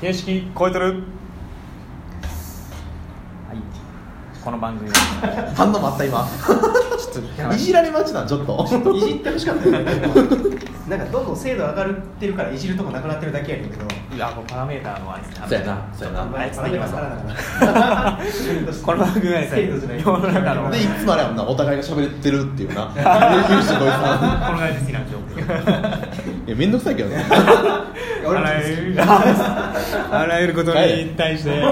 形式超えとる。はい。この番組。は反応もあった今。ちょっとい。じられ待ちなんちょっと。いじってほしかったよ。ねなんかどんどん精度上がってるからいじるとこなくなってるだけやけど。いやこれパラメーターのあれですねそうやなそうやな。あいつできますこの番組はで世の中の。でいつもあれやもんなお互いが喋ってるっていうな。この感じ好きなんですよんいやめんどくさいけどね あらゆる。あらゆることに対してひね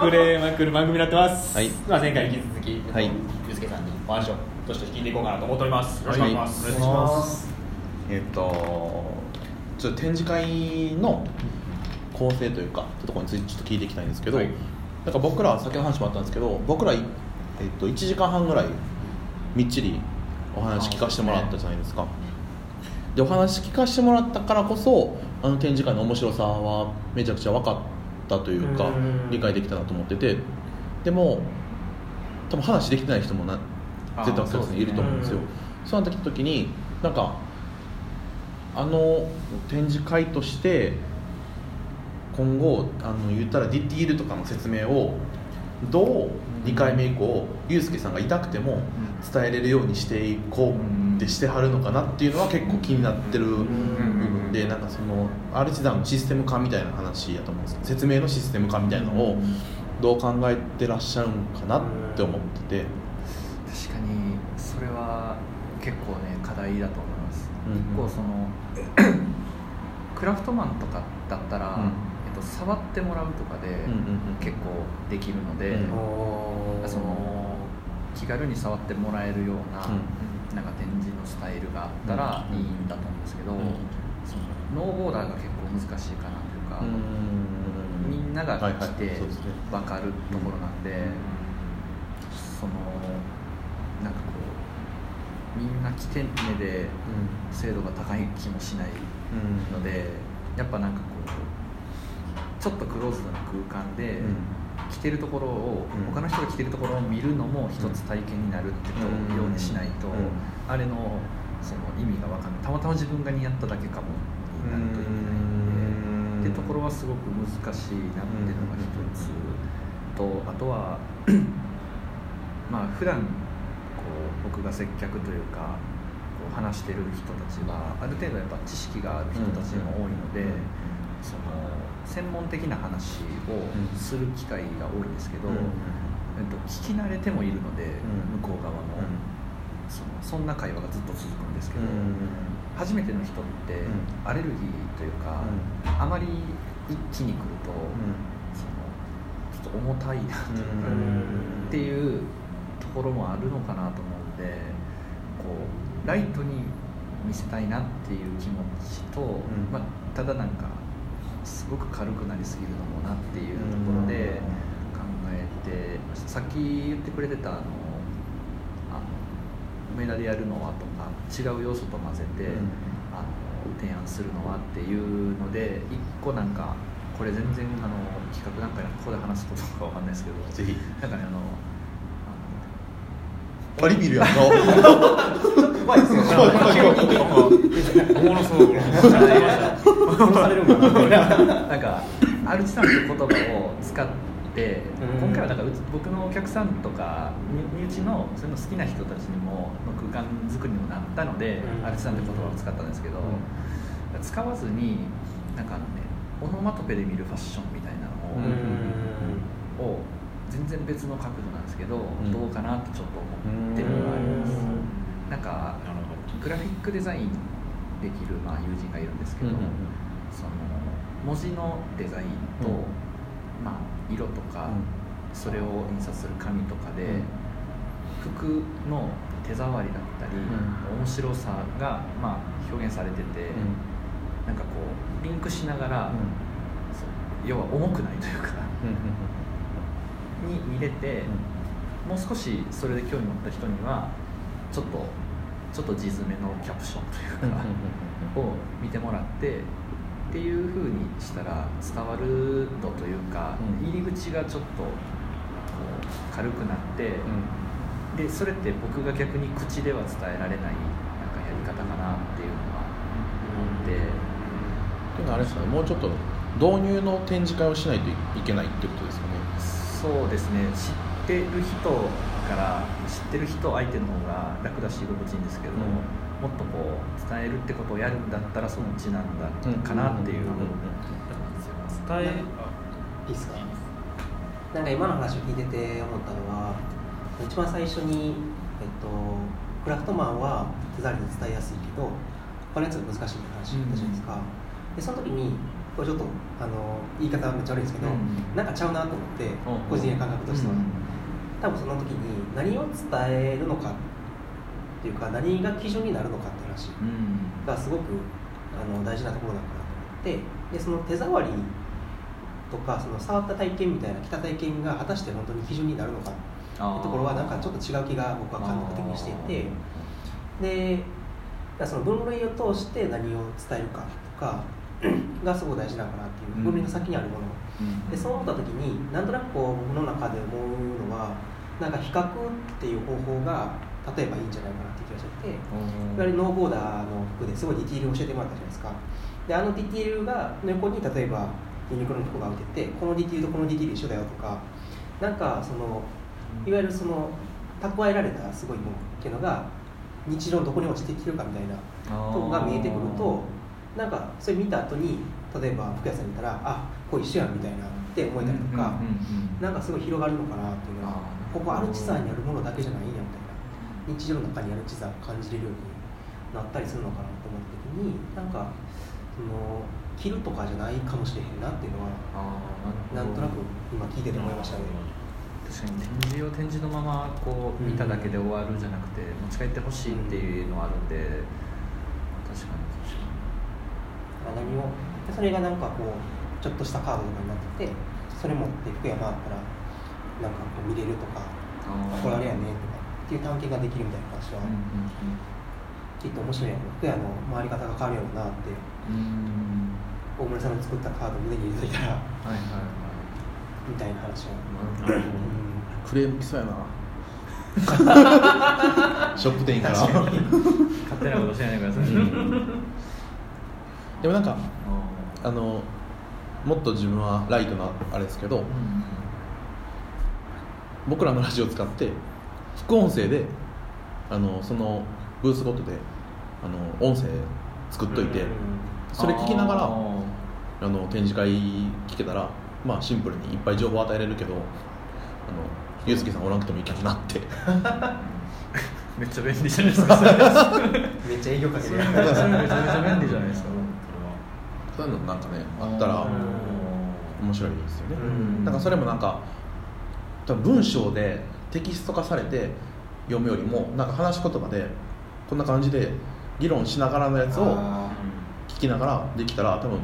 くれまくる番組になってます、はい。まあ、前回に引き続き、はい。ゆうすけさんにお話をとして聞いていこうかなと思っております。よろしくお願いします、はい。お願いします。えっとちょっと展示会の構成というかちょっところについてちょっと聞いていきたいんですけど、はい。なんか僕ら先の話もあったんですけど僕ら、えっと、1時間半ぐらいみっちりお話聞かせてもらったじゃないですか。でお話聞かせてもらったからこそあの展示会の面白さはめちゃくちゃ分かったというかうん。理解できたなと思ってて。でも多分話できてない人もな絶対お客さんいると思うんですよ。そうそうなってきた時になんかあの展示会として今後あの言ったらディティールとかの説明をどう2回目以降ユうスケさんが痛くても伝えれるようにしていこうってしてはるのかなっていうのは結構気になってるでなんかそのアルチザンのシステム化みたいな話やと思うんですけど説明のシステム化みたいなのをどう考えてらっしゃるんかなって思ってて。確かにそれは結構ね課題だと思います、うん一個その クラフトマンとかだったら、うん。えっと、触ってもらうとかで結構できるので、うん。その気軽に触ってもらえるような,、うん。なんか展示のスタイルがあったらいいんだと思うんですけど、ノーボーダーが結構難しいかなというか、うん。みんなが来て分かるところなんで、そのなんかこうみんな来てねで精度が高い気もしないうん。のでやっぱなんかこうちょっとクローズドな空間でうん。来てるところを、うん。他の人が来てるところを見るのも一つ体験になるってうん。ようにしないと、うん。あれのその意味が分かんない。たまたま自分が似合っただけかもになると意味ないんで。ってところはすごく難しいなっていうのが一つとあとは まあ普段こう僕が接客というかこう話してる人たちはある程度やっぱ知識がある人たちも多いので、その専門的な話をする機会が多いんですけど、えっと、聞き慣れてもいるので、うん。向こう側も、そのそんな会話がずっと続くんですけど。初めての人ってうん。アレルギーというか、あまり一気に来ると、そのちょっと重たいなというか、っていうところもあるのかなと思うんでこうライトに見せたいなっていう気持ちと、ん。まあ、ただなんかすごく軽くなりすぎるのもなっていうところで考えてさっき言ってくれてたあの梅田でやるのはとか違う要素と混ぜて、うん。あの提案するのはっていうので一個なんかこれ全然あの企画段階のここで話すことかわかんないですけどぜひ。なんかねあのパリビルやん顔 怖いですよ怖い怖い怖い。おもろそう殺されるんかななんかアルチさんって言葉を使ってうん。今回はなんか僕のお客さんとか身身内のそういうの好きな人たちにもの空間作りにもなったので、うん。アルチさんって言葉を使ったんですけど、使わずになんかあのねオノマトペで見るファッションみたいなのを,、を全然別の角度なんですけど、ん。どうかなってちょっと思ってるのがあります。なんかグラフィックデザインできる、まあ、友人がいるんですけど、その文字のデザインと、うんまあ、色とか、それを印刷する紙とかで、服の手触りだったり、面白さが、まあ、表現されてて、なんかこうリンクしながら、要は重くないというかに見れて、もう少しそれで興味持った人にはちょっとちょっと地詰めのキャプションというか、を見てもらってっていう風にしたら伝わる度というか、うん。入り口がちょっとこう軽くなって、でそれって僕が逆に口では伝えられないなんかやり方かなっていうのは思って、ていうかあれですかねもうちょっと導入の展示会をしないといけないってことですよね。そうですね。知ってる人から知ってる人相手の方が楽だし居心地いいんですけど、うんもっとこう伝えるってことをやるんだったらそっちなんだかなっていう、伝えいいですか？なんか今の話を聞いてて思ったのは一番最初に、えっと、クラフトマンは手触りで伝えやすいけど他のやつが難しいって話だったじゃないですか、でその時にこれちょっとあの言い方はめっちゃ悪いんですけど、うん。なんかちゃうなと思ってうん。個人的な感覚としては、多分その時に何を伝えるのかっていうか何が基準になるのかって話。うん。がすごくあの大事なところなのかなと思ってでその手触りとかその触った体験みたいな着た体験が果たして本当に基準になるのかってところはなんかちょっと違う気が僕は感覚的にしていてでその分類を通して何を伝えるかとか がすごい大事なのかなっていう分類の先にあるもの。でそう思った時になんとなくこう僕の中で思うのはなんか比較っていう方法が例えばいいんじゃないかなって気がしてていわゆるノーボーダーの服ですごいディティールを教えてもらったじゃないですか。であのディティールがの横に例えばユニクロの服が置いててこのディティールとこのディティール一緒だよとかなんかそのいわゆるその蓄えられたすごいものっていうのが日常のどこに落ちてきてるかみたいなとこが見えてくるとなんかそれ見た後に例えば服屋さんにたらあこれ一緒やんみたいなって思えたりとか、なんかすごい広がるのかなっていうのはここアルチザーにあるものだけじゃないんや日常の中にアルチザーを感じれるようになったりするのかなと思った時になんかその着るとかじゃないかもしれへんなっていうのはなんとなく今聞いてて思いましたね。確かに展示を展示のままこう見ただけで終わるじゃなくて持ち帰ってほしいっていうのはあるん。で確かに確か何をでそれがなん。かこうちょっとしたカードとかになっててそれ持って服屋回ったらなん。かこう見れるとかにこれあれやねとかっていう探検ができるみたいな話はうんうんきっと面白いやろ服屋の回り方が変わるやろうなって。うんうん大村さんの作ったカード胸に入れといたら。はいはいはみたいな話は、うんクレーム来そうやな。ショップ店員から。勝手なことしないでください。でもなんかああのもっと自分はライトなあれですけど、ーうん僕らのラジオを使って副音声であのそのブースごとであの音声作っといて、それ聞きながらああの展示会聞けたら、まあ、シンプルにいっぱい情報与えれるけどあのユースケさんおらんくてもいいけどなって。ー めっちゃ便利じゃないですかそれ。めっちゃ営業かける。れめちゃめちゃ便利じゃないですかそういうのなんかねあったら面白いですよね、うん。なんかそれもなんか多分文章でテキスト化されて読むよりもなんか話し言葉でこんな感じで議論しながらのやつをあ聞きながらできたら多分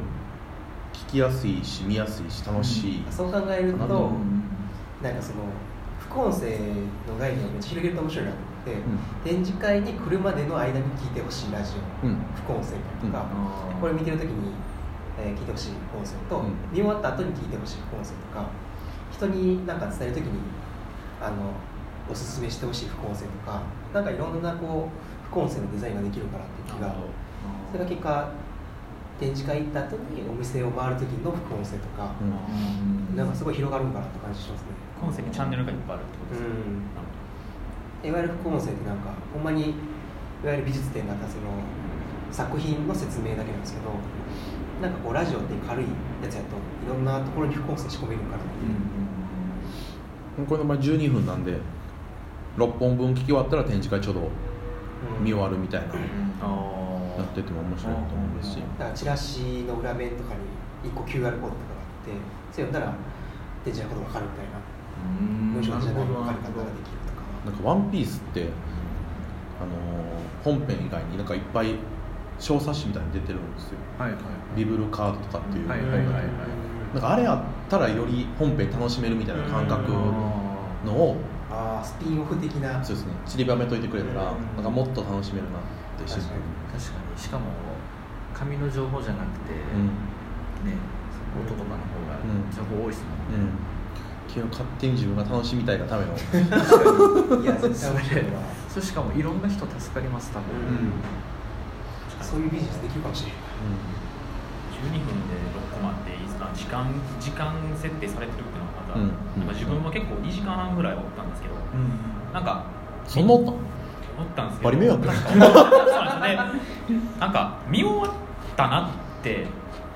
聞きやすいし見やすいし楽しい、ーそう考えると、かなと。なんかその副音声の概念をめっちゃ広げると面白いなと思って、うん。展示会に来るまでの間に聞いてほしいラジオ、うん。副音声とか、これ見てる時に、えー聞いてほしい副音声と、うん。見終わった後に聞いてほしい副音声とか人になんか伝える時にあのおすすめしてほしい副音声とかなんかいろんなこう副音声のデザインができるかなっていう気がそれが結果展示会行った後にお店を回る時の副音声とか、うん。なんかすごい広がるんかなって感じしますね。コンセにチャンネルがいっぱいあるってことですか、いわゆる副音声ってなんかほんまにいわゆる美術展があったその作品の説明だけなんですけどなんかこうラジオって軽いやつやといろんなところに副音声仕込めるからっていう、これの場合12分なんで6本分聞き終わったら展示会ちょうどうん。見終わるみたいな、あやってても面白いと思うし、だからチラシの裏面とかに1個 QR コードとかがあってそれ読んだら展示のこと分かるみたいな。文章じゃない分かり方ができるとか。なんか「ワンピースってあのー本編以外になんかいっぱい小冊子みたいに出てるんですよ。はいはい。ビブルカードとかっていう、はいはいはいはいなんかあれやったらより本編楽しめるみたいな感覚のをああスピンオフ的な。そうですね。散りばめといてくれたらうん。なんかもっと楽しめるなってシンプルに確かに。しかも紙の情報じゃなくて、ね音とかの方がうん。情報多いですもんうん、うん、勝手に自分が楽しみたいがための、いや絶対面白いわそれしかもいろんな人助かります多分、うん。そういうビジネスできるかもしれない。12分時間時間設定されてるっていうのはまた、うんまあ自分も結構2時間半ぐらいおったんですけど、なんかそんなおったん？おったんですけど。バリ迷惑なんかそうなんですよね。なんか見終わったなって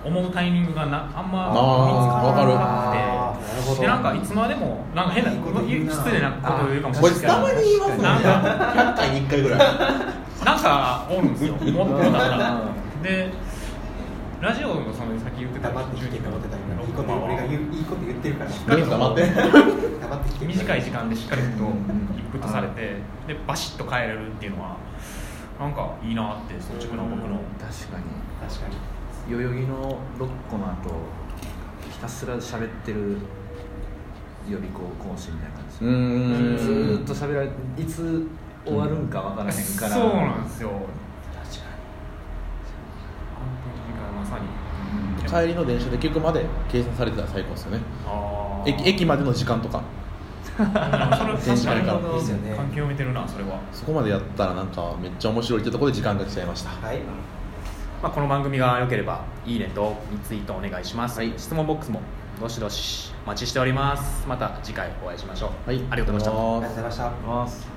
思うタイミングがなあんま見つあからなーなるほど。くてでなんかいつまでもなんか変ないいこと言うな。失礼なことを言うかもしこれれないですけどたまに言いますもんね。なんか100回に1回ぐらい。なんかおるんですよ、もっとだから。で、ラジオのそのさっき言ってた。黙って聞けと思ってた今。いいこと俺が言ういいこと言ってるから。何ですか待って黙って聞け短い時間でしっかりとインプットされて、でバシッと変えれるっていうのは、なんかいいなって、率直な僕の。確かに。確かに。代々木の6個の後ひたすら喋ってる予備校講師みたいな感じ。うーん。ずーっと喋られいつ終わるんか分からへんから、そうなんですよ。確かまさに。帰りの電車で結局まで計算されてたら最高ですよね。駅駅までの時間とか。電車からいいですよね関係読めてるな、それは。そこまでやったらなんかめっちゃ面白いってところで時間が来ちゃいました。はい。まあ、この番組が良ければいいねとリツイートお願いします、質問ボックスもどしどしお待ちしております。また次回お会いしましょう、はい。ありがとうございました。ありがとうございました。ます